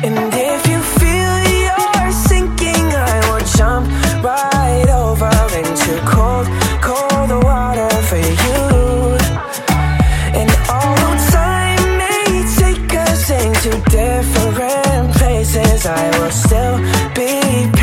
And if you feel you're sinking, I will jump right over into cold, cold water for you. And although time may take us into different places, I will still be.